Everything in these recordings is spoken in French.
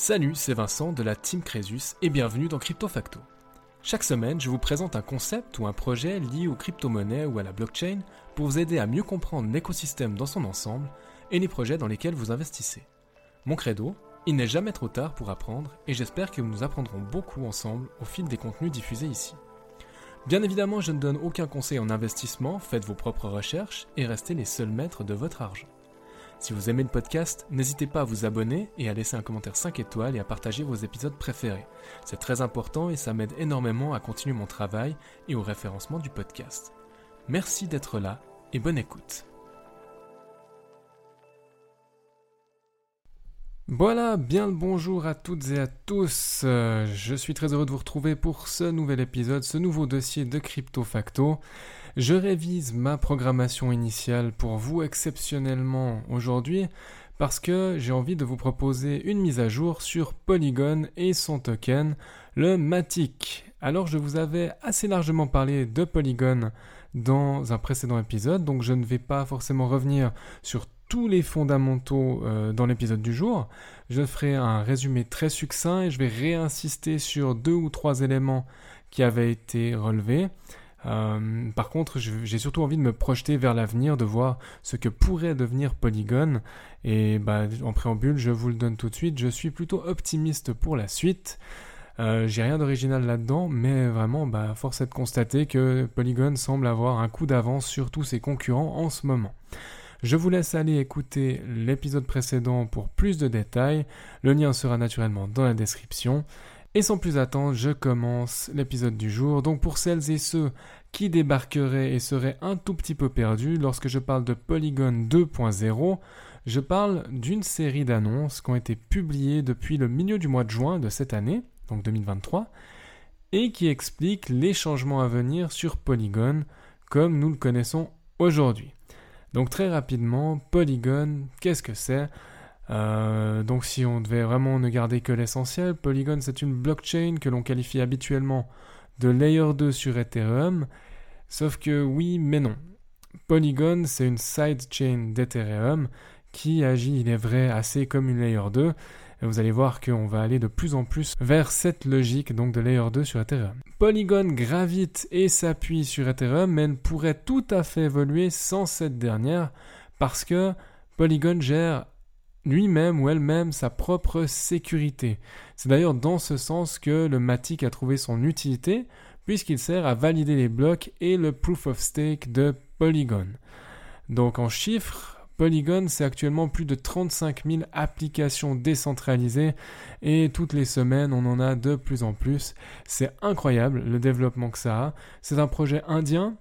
Salut, c'est Vincent de la Team Crésus et bienvenue dans Crypto Facto. Chaque semaine, je vous présente un concept ou un projet lié aux crypto-monnaies ou à la blockchain pour vous aider à mieux comprendre l'écosystème dans son ensemble et les projets dans lesquels vous investissez. Mon credo, il n'est jamais trop tard pour apprendre et j'espère que nous apprendrons beaucoup ensemble au fil des contenus diffusés ici. Bien évidemment, je ne donne aucun conseil en investissement, faites vos propres recherches et restez les seuls maîtres de votre argent. Si vous aimez le podcast, n'hésitez pas à vous abonner et à laisser un commentaire 5 étoiles et à partager vos épisodes préférés. C'est très important et ça m'aide énormément à continuer mon travail et au référencement du podcast. Merci d'être là et bonne écoute. Voilà, bien le bonjour à toutes et à tous. Euh, je suis très heureux de vous retrouver pour ce nouvel épisode, ce nouveau dossier de Crypto Facto. Je révise ma programmation initiale pour vous exceptionnellement aujourd'hui parce que j'ai envie de vous proposer une mise à jour sur Polygon et son token, le Matic. Alors je vous avais assez largement parlé de Polygon dans un précédent épisode, donc je ne vais pas forcément revenir sur tous les fondamentaux euh, dans l'épisode du jour. Je ferai un résumé très succinct et je vais réinsister sur deux ou trois éléments qui avaient été relevés. Euh, par contre, j'ai surtout envie de me projeter vers l'avenir, de voir ce que pourrait devenir Polygon. Et bah, en préambule, je vous le donne tout de suite, je suis plutôt optimiste pour la suite. Euh, j'ai rien d'original là-dedans, mais vraiment, bah, force est de constater que Polygon semble avoir un coup d'avance sur tous ses concurrents en ce moment. Je vous laisse aller écouter l'épisode précédent pour plus de détails. Le lien sera naturellement dans la description. Et sans plus attendre, je commence l'épisode du jour. Donc pour celles et ceux qui débarqueraient et seraient un tout petit peu perdus, lorsque je parle de Polygon 2.0, je parle d'une série d'annonces qui ont été publiées depuis le milieu du mois de juin de cette année, donc 2023, et qui expliquent les changements à venir sur Polygon comme nous le connaissons aujourd'hui. Donc très rapidement, Polygon, qu'est-ce que c'est? Euh, donc si on devait vraiment ne garder que l'essentiel, Polygon c'est une blockchain que l'on qualifie habituellement de layer 2 sur Ethereum, sauf que oui mais non. Polygon c'est une sidechain d'Ethereum qui agit, il est vrai, assez comme une layer 2, vous allez voir qu'on va aller de plus en plus vers cette logique donc de layer 2 sur Ethereum. Polygon gravite et s'appuie sur Ethereum, mais ne pourrait tout à fait évoluer sans cette dernière parce que Polygon gère lui-même ou elle-même sa propre sécurité. C'est d'ailleurs dans ce sens que le Matic a trouvé son utilité, puisqu'il sert à valider les blocs et le proof of stake de Polygon. Donc en chiffres, Polygon, c'est actuellement plus de 35 000 applications décentralisées et toutes les semaines, on en a de plus en plus. C'est incroyable le développement que ça a. C'est un projet indien,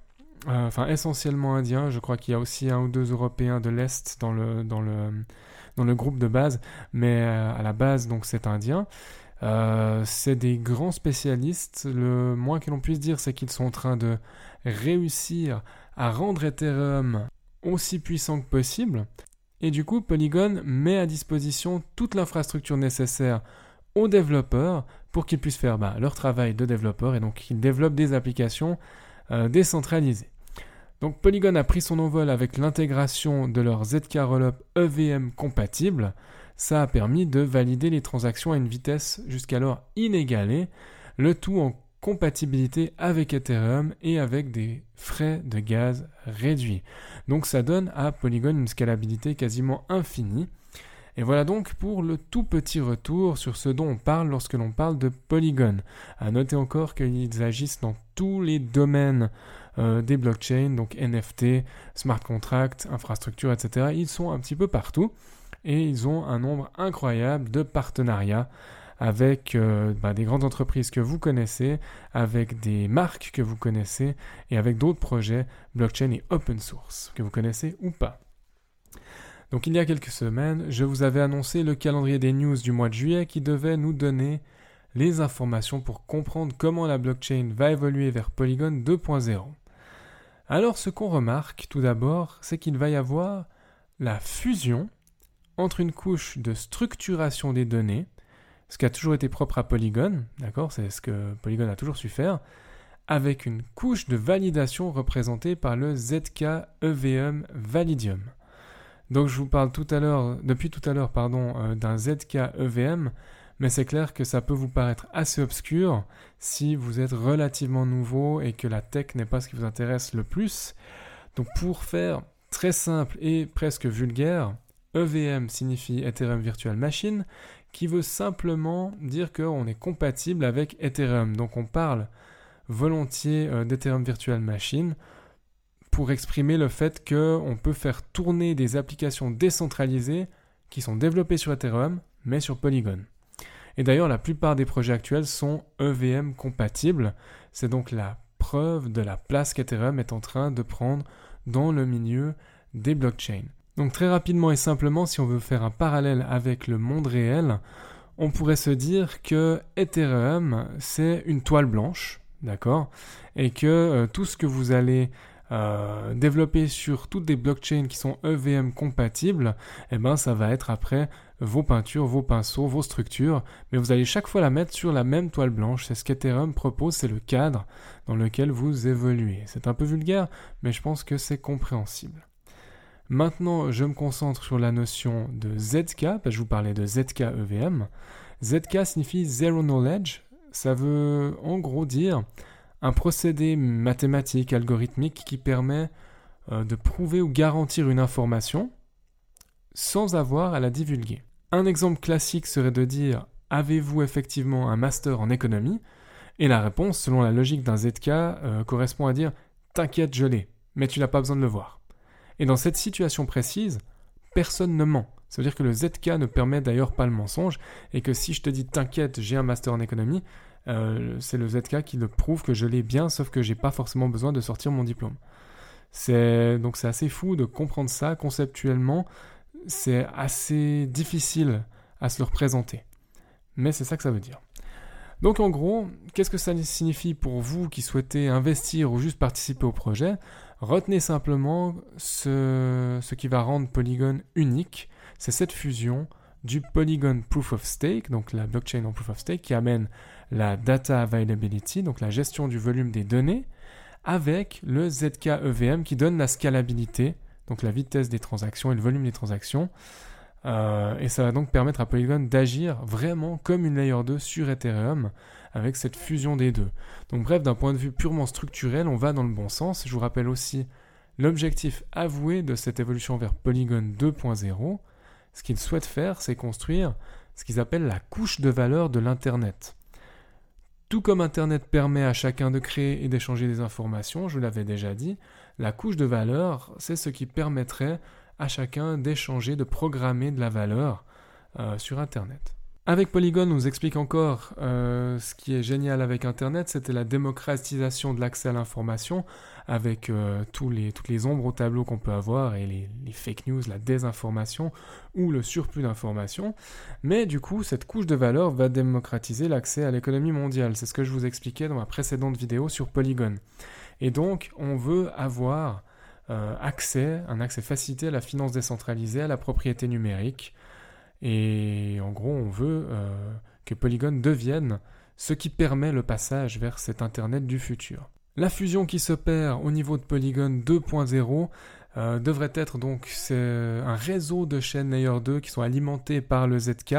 euh, enfin essentiellement indien. Je crois qu'il y a aussi un ou deux Européens de l'Est dans le, groupe de base, mais euh, à la base, donc c'est indien. Euh, c'est des grands spécialistes. Le moins que l'on puisse dire, c'est qu'ils sont en train de réussir à rendre Ethereum aussi puissant que possible. Et du coup, Polygon met à disposition toute l'infrastructure nécessaire aux développeurs pour qu'ils puissent faire bah, leur travail de développeur et donc qu'ils développent des applications euh, décentralisées. Donc Polygon a pris son envol avec l'intégration de leur ZK Rollup EVM compatible. Ça a permis de valider les transactions à une vitesse jusqu'alors inégalée, le tout en compatibilité avec Ethereum et avec des frais de gaz réduits. Donc ça donne à Polygon une scalabilité quasiment infinie. Et voilà donc pour le tout petit retour sur ce dont on parle lorsque l'on parle de Polygon. À noter encore qu'ils agissent dans tous les domaines euh, des blockchains, donc NFT, smart contracts, infrastructures, etc. Ils sont un petit peu partout et ils ont un nombre incroyable de partenariats avec euh, bah, des grandes entreprises que vous connaissez, avec des marques que vous connaissez et avec d'autres projets blockchain et open source que vous connaissez ou pas. Donc il y a quelques semaines, je vous avais annoncé le calendrier des news du mois de juillet qui devait nous donner les informations pour comprendre comment la blockchain va évoluer vers Polygon 2.0. Alors ce qu'on remarque tout d'abord, c'est qu'il va y avoir la fusion entre une couche de structuration des données ce qui a toujours été propre à Polygon, d'accord, c'est ce que Polygon a toujours su faire, avec une couche de validation représentée par le ZK EVM Validium. Donc je vous parle tout à l'heure, depuis tout à l'heure, pardon, euh, d'un ZK EVM, mais c'est clair que ça peut vous paraître assez obscur si vous êtes relativement nouveau et que la tech n'est pas ce qui vous intéresse le plus. Donc pour faire très simple et presque vulgaire, EVM signifie Ethereum Virtual Machine, qui veut simplement dire qu'on est compatible avec Ethereum. Donc on parle volontiers euh, d'Ethereum Virtual Machine pour exprimer le fait qu'on peut faire tourner des applications décentralisées qui sont développées sur Ethereum, mais sur Polygon. Et d'ailleurs, la plupart des projets actuels sont EVM compatibles. C'est donc la preuve de la place qu'Ethereum est en train de prendre dans le milieu des blockchains. Donc très rapidement et simplement, si on veut faire un parallèle avec le monde réel, on pourrait se dire que Ethereum, c'est une toile blanche, d'accord? Et que euh, tout ce que vous allez euh, développer sur toutes des blockchains qui sont EVM compatibles, eh ben ça va être après vos peintures, vos pinceaux, vos structures, mais vous allez chaque fois la mettre sur la même toile blanche. C'est ce qu'Ethereum propose, c'est le cadre dans lequel vous évoluez. C'est un peu vulgaire, mais je pense que c'est compréhensible. Maintenant, je me concentre sur la notion de ZK, parce je vous parlais de ZK EVM. ZK signifie Zero Knowledge. Ça veut en gros dire un procédé mathématique, algorithmique qui permet euh, de prouver ou garantir une information sans avoir à la divulguer. Un exemple classique serait de dire Avez-vous effectivement un master en économie? Et la réponse, selon la logique d'un ZK, euh, correspond à dire T'inquiète, je l'ai, mais tu n'as pas besoin de le voir. Et dans cette situation précise, personne ne ment. Ça veut dire que le ZK ne permet d'ailleurs pas le mensonge, et que si je te dis t'inquiète, j'ai un master en économie, euh, c'est le ZK qui le prouve que je l'ai bien, sauf que j'ai pas forcément besoin de sortir mon diplôme. Donc c'est assez fou de comprendre ça conceptuellement. C'est assez difficile à se le représenter, mais c'est ça que ça veut dire. Donc en gros, qu'est-ce que ça signifie pour vous qui souhaitez investir ou juste participer au projet? Retenez simplement ce, qui va rendre Polygon unique, c'est cette fusion du Polygon Proof of Stake, donc la blockchain en Proof of Stake, qui amène la data availability, donc la gestion du volume des données, avec le ZK EVM qui donne la scalabilité, donc la vitesse des transactions et le volume des transactions. Euh, et ça va donc permettre à Polygon d'agir vraiment comme une layer 2 sur Ethereum avec cette fusion des deux. Donc bref, d'un point de vue purement structurel, on va dans le bon sens. Je vous rappelle aussi l'objectif avoué de cette évolution vers Polygon 2.0. Ce qu'ils souhaitent faire, c'est construire ce qu'ils appellent la couche de valeur de l'Internet. Tout comme Internet permet à chacun de créer et d'échanger des informations, je l'avais déjà dit, la couche de valeur, c'est ce qui permettrait à chacun d'échanger, de programmer de la valeur euh, sur Internet. Avec Polygon, on nous explique encore euh, ce qui est génial avec Internet, c'était la démocratisation de l'accès à l'information, avec euh, toutes les ombres au tableau qu'on peut avoir et les, les, fake news, la désinformation ou le surplus d'informations. Mais du coup, cette couche de valeur va démocratiser l'accès à l'économie mondiale. C'est ce que je vous expliquais dans ma précédente vidéo sur Polygon. Et donc, on veut avoir euh, accès, un accès facilité à la finance décentralisée, à la propriété numérique, et en gros, on veut euh, que Polygon devienne ce qui permet le passage vers cet Internet du futur. La fusion qui s'opère au niveau de Polygon 2.0 euh, devrait être donc un réseau de chaînes Layer 2 qui sont alimentées par le ZK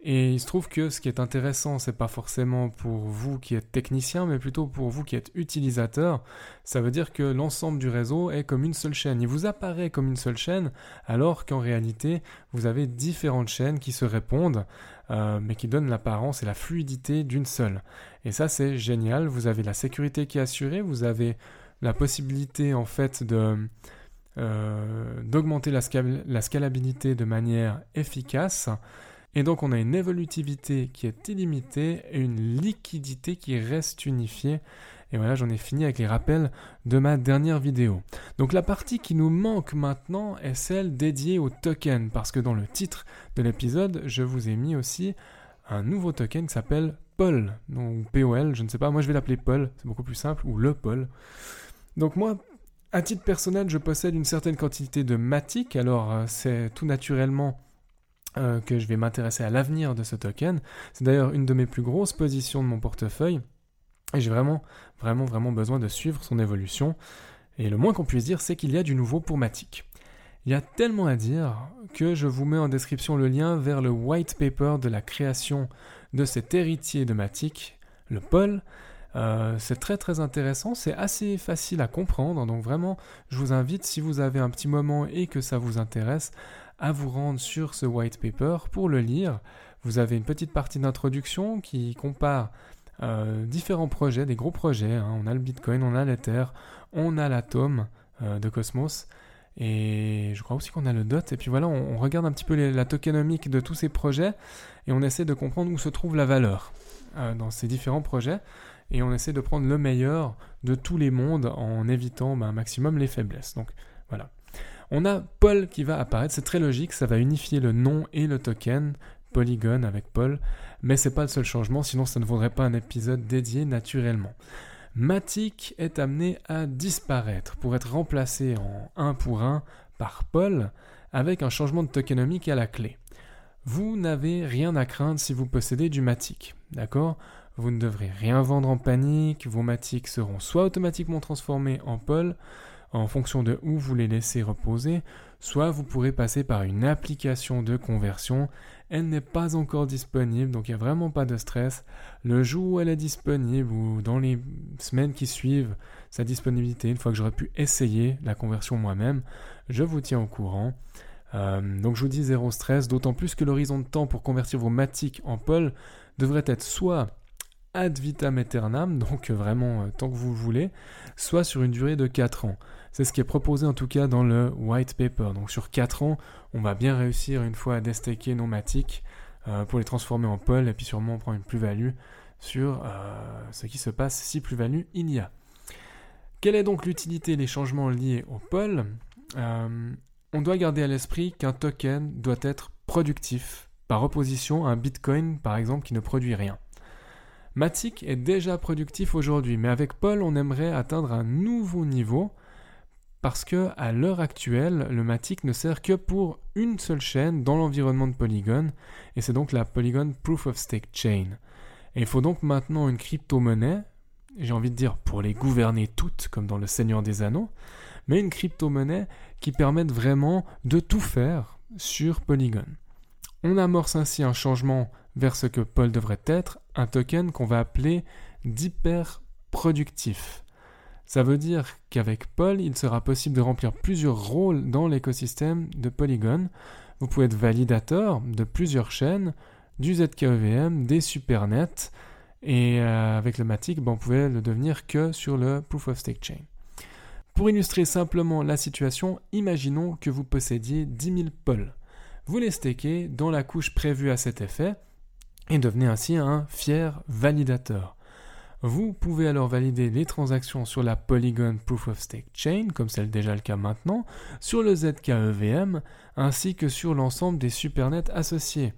et il se trouve que ce qui est intéressant, c'est pas forcément pour vous qui êtes technicien, mais plutôt pour vous qui êtes utilisateur. Ça veut dire que l'ensemble du réseau est comme une seule chaîne. Il vous apparaît comme une seule chaîne, alors qu'en réalité, vous avez différentes chaînes qui se répondent, euh, mais qui donnent l'apparence et la fluidité d'une seule. Et ça, c'est génial. Vous avez la sécurité qui est assurée, vous avez la possibilité en fait de euh, d'augmenter la, la scalabilité de manière efficace. Et donc on a une évolutivité qui est illimitée et une liquidité qui reste unifiée. Et voilà, j'en ai fini avec les rappels de ma dernière vidéo. Donc la partie qui nous manque maintenant est celle dédiée au token, parce que dans le titre de l'épisode, je vous ai mis aussi un nouveau token qui s'appelle POL, donc POL, je ne sais pas, moi je vais l'appeler POL, c'est beaucoup plus simple, ou le POL. Donc moi, à titre personnel, je possède une certaine quantité de Matic, alors euh, c'est tout naturellement euh, que je vais m'intéresser à l'avenir de ce token. C'est d'ailleurs une de mes plus grosses positions de mon portefeuille. Et j'ai vraiment, vraiment, vraiment besoin de suivre son évolution. Et le moins qu'on puisse dire, c'est qu'il y a du nouveau pour Matic. Il y a tellement à dire que je vous mets en description le lien vers le white paper de la création de cet héritier de Matic, le Paul. Euh, c'est très très intéressant, c'est assez facile à comprendre, donc vraiment je vous invite si vous avez un petit moment et que ça vous intéresse à vous rendre sur ce white paper pour le lire. Vous avez une petite partie d'introduction qui compare euh, différents projets, des gros projets. Hein. On a le Bitcoin, on a l'Ether, on a l'Atom euh, de Cosmos. Et je crois aussi qu'on a le DOT. Et puis voilà, on, regarde un petit peu la tokenomique de tous ces projets et on essaie de comprendre où se trouve la valeur dans ces différents projets et on essaie de prendre le meilleur de tous les mondes en évitant ben, un maximum les faiblesses. Donc voilà. On a Paul qui va apparaître, c'est très logique, ça va unifier le nom et le token, Polygon avec Paul, mais c'est pas le seul changement, sinon ça ne vaudrait pas un épisode dédié naturellement. Matic est amené à disparaître pour être remplacé en 1 pour 1 par Paul avec un changement de tokenomique à la clé. Vous n'avez rien à craindre si vous possédez du Matic, d'accord? Vous ne devrez rien vendre en panique, vos matiques seront soit automatiquement transformés en pôle en fonction de où vous les laissez reposer, soit vous pourrez passer par une application de conversion. Elle n'est pas encore disponible, donc il n'y a vraiment pas de stress. Le jour où elle est disponible ou dans les semaines qui suivent sa disponibilité, une fois que j'aurai pu essayer la conversion moi-même, je vous tiens au courant. Euh, donc je vous dis zéro stress, d'autant plus que l'horizon de temps pour convertir vos matiques en pôle devrait être soit ad vitam aeternam, donc vraiment euh, tant que vous voulez, soit sur une durée de 4 ans. C'est ce qui est proposé en tout cas dans le white paper. Donc sur 4 ans, on va bien réussir une fois à destaker nos matiques euh, pour les transformer en pôle et puis sûrement on prend une plus-value sur euh, ce qui se passe si plus-value il y a. Quelle est donc l'utilité des changements liés au pôle On doit garder à l'esprit qu'un token doit être productif par opposition à un bitcoin par exemple qui ne produit rien. Matic est déjà productif aujourd'hui, mais avec Paul, on aimerait atteindre un nouveau niveau parce que à l'heure actuelle, le Matic ne sert que pour une seule chaîne dans l'environnement de Polygon, et c'est donc la Polygon Proof of Stake Chain. Il faut donc maintenant une crypto-monnaie, j'ai envie de dire pour les gouverner toutes, comme dans le Seigneur des Anneaux, mais une crypto-monnaie qui permette vraiment de tout faire sur Polygon. On amorce ainsi un changement vers ce que Paul devrait être, un token qu'on va appeler d'hyper-productif. Ça veut dire qu'avec Paul, il sera possible de remplir plusieurs rôles dans l'écosystème de Polygon. Vous pouvez être validateur de plusieurs chaînes, du ZKEVM, des supernets, et euh, avec le Matic, ben, on pouvait le devenir que sur le Proof of Stake Chain. Pour illustrer simplement la situation, imaginons que vous possédiez 10 000 Paul. Vous les stakez dans la couche prévue à cet effet, et devenez ainsi un fier validateur. Vous pouvez alors valider les transactions sur la Polygon Proof of Stake Chain, comme c'est déjà le cas maintenant, sur le ZKEVM, ainsi que sur l'ensemble des supernets associés.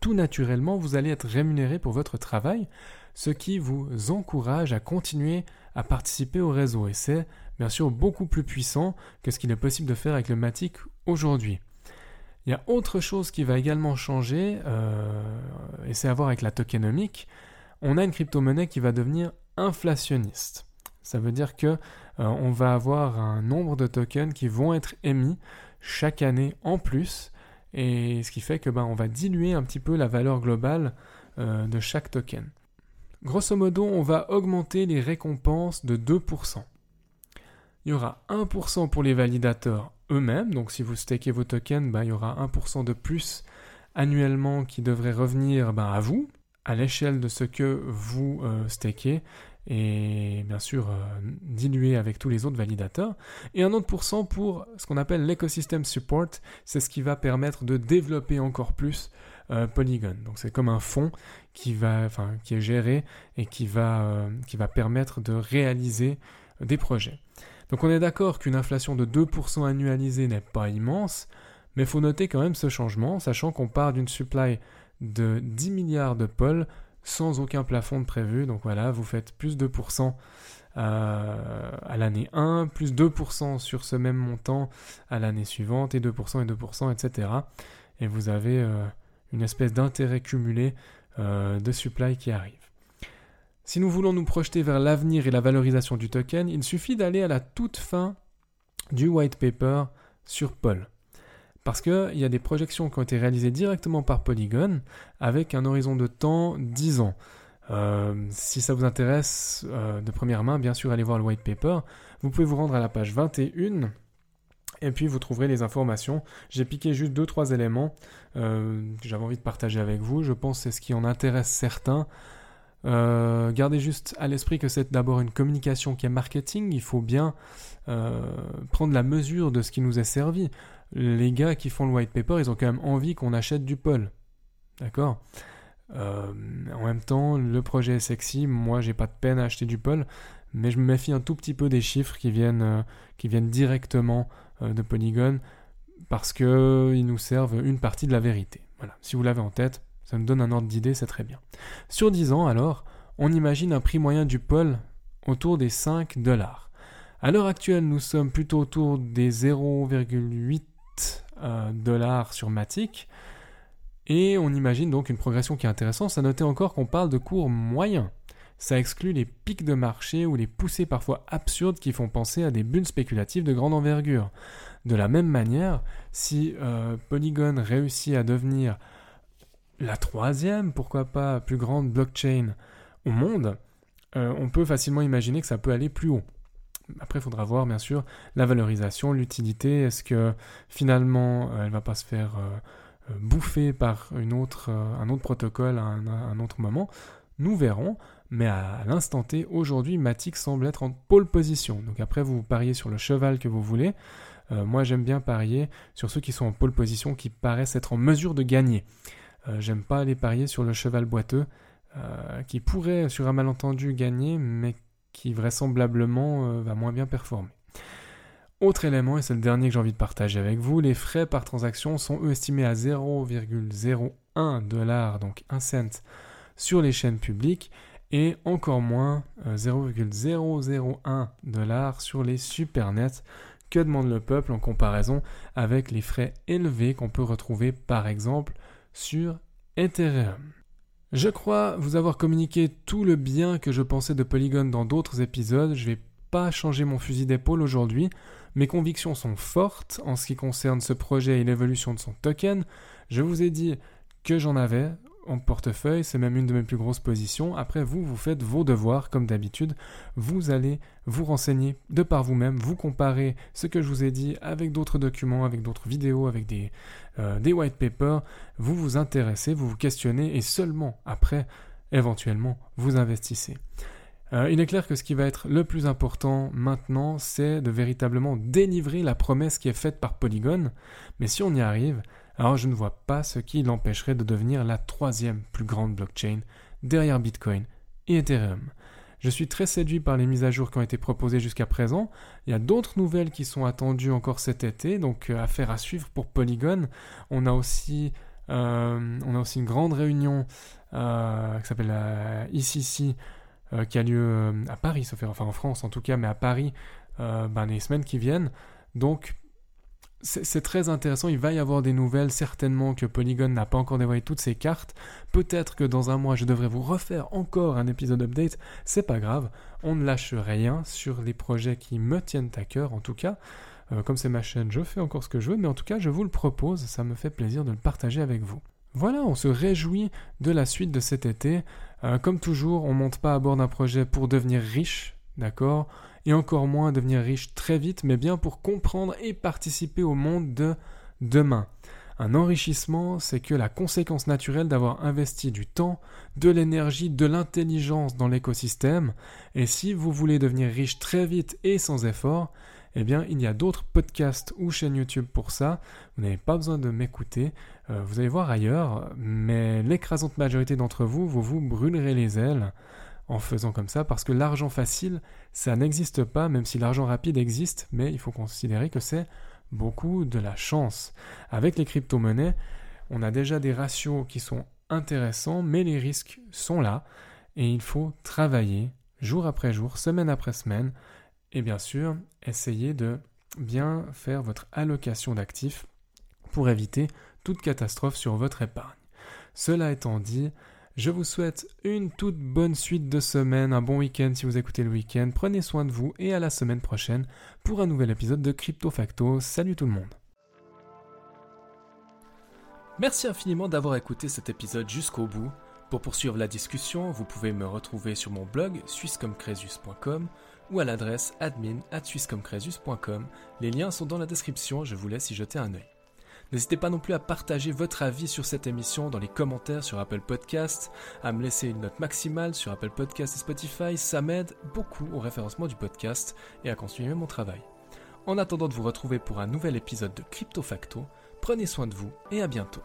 Tout naturellement, vous allez être rémunéré pour votre travail, ce qui vous encourage à continuer à participer au réseau. Et c'est bien sûr beaucoup plus puissant que ce qu'il est possible de faire avec le Matic aujourd'hui. Il y a autre chose qui va également changer, euh, et c'est à voir avec la tokenomique. On a une crypto-monnaie qui va devenir inflationniste. Ça veut dire que euh, on va avoir un nombre de tokens qui vont être émis chaque année en plus, et ce qui fait que ben, on va diluer un petit peu la valeur globale euh, de chaque token. Grosso modo, on va augmenter les récompenses de 2%. Il y aura 1% pour les validateurs eux-mêmes. Donc si vous stakez vos tokens, ben, il y aura 1% de plus annuellement qui devrait revenir ben, à vous, à l'échelle de ce que vous euh, stakez, et bien sûr euh, dilué avec tous les autres validateurs. Et un autre pourcent pour ce qu'on appelle l'écosystème support, c'est ce qui va permettre de développer encore plus euh, Polygon. Donc c'est comme un fonds qui, est géré et qui va, qui va permettre de réaliser des projets. Donc on est d'accord qu'une inflation de 2% annualisée n'est pas immense, mais il faut noter quand même ce changement, sachant qu'on part d'une supply de 10 milliards de pôles sans aucun plafond de prévu. Donc voilà, vous faites plus 2% euh, à l'année 1, plus 2% sur ce même montant à l'année suivante, et 2% et 2%, etc. Et vous avez euh, une espèce d'intérêt cumulé euh, de supply qui arrive. Si nous voulons nous projeter vers l'avenir et la valorisation du token, il suffit d'aller à la toute fin du white paper sur Paul. Parce qu'il y a des projections qui ont été réalisées directement par Polygon avec un horizon de temps 10 ans. Euh, si ça vous intéresse euh, de première main, bien sûr, allez voir le white paper. Vous pouvez vous rendre à la page 21 et puis vous trouverez les informations. J'ai piqué juste 2-3 éléments euh, que j'avais envie de partager avec vous. Je pense que c'est ce qui en intéresse certains. Gardez juste à l'esprit que c'est d'abord une communication qui est marketing. Il faut bien prendre la mesure de ce qui nous est servi. Les gars qui font le white paper, ils ont quand même envie qu'on achète du Paul. D'accord? Euh, en même temps, le projet est sexy. Moi, j'ai pas de peine à acheter du Paul, mais je me méfie un tout petit peu des chiffres qui viennent, euh, qui viennent directement euh, de Polygon parce qu'ils nous servent une partie de la vérité. Voilà. Si vous l'avez en tête, ça me donne un ordre d'idée, c'est très bien. Sur 10 ans, alors, on imagine un prix moyen du Paul autour des 5 dollars. À l'heure actuelle, nous sommes plutôt autour des 0,8 dollars sur Matic. Et on imagine donc une progression qui est intéressante. À noter encore qu'on parle de cours moyens. Ça exclut les pics de marché ou les poussées parfois absurdes qui font penser à des bulles spéculatives de grande envergure. De la même manière, si euh, Polygon réussit à devenir la troisième, pourquoi pas, plus grande blockchain au monde, euh, on peut facilement imaginer que ça peut aller plus haut. Après, il faudra voir, bien sûr, la valorisation, l'utilité. Est-ce que finalement, euh, elle va pas se faire euh, bouffé par un autre protocole à un, autre moment? Nous verrons, mais à, l'instant T, aujourd'hui, Matic semble être en pole position. Donc après, vous pariez sur le cheval que vous voulez. Moi, j'aime bien parier sur ceux qui sont en pole position, qui paraissent être en mesure de gagner. J'aime pas aller parier sur le cheval boiteux, qui pourrait, sur un malentendu, gagner, mais qui vraisemblablement va moins bien performer. Autre élément, et c'est le dernier que j'ai envie de partager avec vous, les frais par transaction sont eux estimés à 0,01 dollar, donc 1 cent, sur les chaînes publiques et encore moins 0,001 euh, dollar sur les supernets. Que demande le peuple en comparaison avec les frais élevés qu'on peut retrouver par exemple sur Ethereum Je crois vous avoir communiqué tout le bien que je pensais de Polygon dans d'autres épisodes. Je vais pas changer mon fusil d'épaule aujourd'hui. Mes convictions sont fortes en ce qui concerne ce projet et l'évolution de son token. Je vous ai dit que j'en avais en portefeuille, c'est même une de mes plus grosses positions. Après, vous, vous faites vos devoirs comme d'habitude. Vous allez vous renseigner de par vous-même, vous comparer ce que je vous ai dit avec d'autres documents, avec d'autres vidéos, avec des, euh, des white papers. Vous vous intéressez, vous vous questionnez et seulement après, éventuellement, vous investissez. Euh, il est clair que ce qui va être le plus important maintenant, c'est de véritablement délivrer la promesse qui est faite par Polygon. Mais si on y arrive, alors je ne vois pas ce qui l'empêcherait de devenir la troisième plus grande blockchain derrière Bitcoin et Ethereum. Je suis très séduit par les mises à jour qui ont été proposées jusqu'à présent. Il y a d'autres nouvelles qui sont attendues encore cet été, donc euh, affaire à suivre pour Polygon. On a aussi, euh, on a aussi une grande réunion qui s'appelle ICC euh, qui a lieu euh, à Paris, enfin en France en tout cas, mais à Paris euh, ben, les semaines qui viennent. Donc c'est très intéressant, il va y avoir des nouvelles, certainement que Polygon n'a pas encore dévoilé toutes ses cartes, peut-être que dans un mois je devrais vous refaire encore un épisode update, c'est pas grave, on ne lâche rien sur les projets qui me tiennent à cœur en tout cas, comme c'est ma chaîne je fais encore ce que je veux, mais en tout cas je vous le propose, ça me fait plaisir de le partager avec vous. Voilà, on se réjouit de la suite de cet été. Euh, comme toujours, on monte pas à bord d'un projet pour devenir riche, d'accord? Et encore moins devenir riche très vite, mais bien pour comprendre et participer au monde de demain. Un enrichissement, c'est que la conséquence naturelle d'avoir investi du temps, de l'énergie, de l'intelligence dans l'écosystème. Et si vous voulez devenir riche très vite et sans effort, eh bien, il y a d'autres podcasts ou chaînes YouTube pour ça. Vous n'avez pas besoin de m'écouter. Euh, vous allez voir ailleurs, mais l'écrasante majorité d'entre vous, vous vous brûlerez les ailes en faisant comme ça, parce que l'argent facile, ça n'existe pas, même si l'argent rapide existe, mais il faut considérer que c'est beaucoup de la chance. Avec les crypto-monnaies, on a déjà des ratios qui sont intéressants, mais les risques sont là, et il faut travailler jour après jour, semaine après semaine, et bien sûr, essayez de bien faire votre allocation d'actifs pour éviter toute catastrophe sur votre épargne. Cela étant dit, Je vous souhaite une toute bonne suite de semaine, un bon week-end si vous écoutez le week-end. Prenez soin de vous et à la semaine prochaine pour un nouvel épisode de Crypto Facto. Salut tout le monde. Merci infiniment d'avoir écouté cet épisode jusqu'au bout. Pour poursuivre la discussion, vous pouvez me retrouver sur mon blog swisscomcresus.com ou à l'adresse admin Les liens sont dans la description, je vous laisse y jeter un œil. N'hésitez pas non plus à partager votre avis sur cette émission dans les commentaires sur Apple Podcast, à me laisser une note maximale sur Apple Podcast et Spotify, ça m'aide beaucoup au référencement du podcast et à continuer mon travail. En attendant de vous retrouver pour un nouvel épisode de Crypto Facto, prenez soin de vous et à bientôt.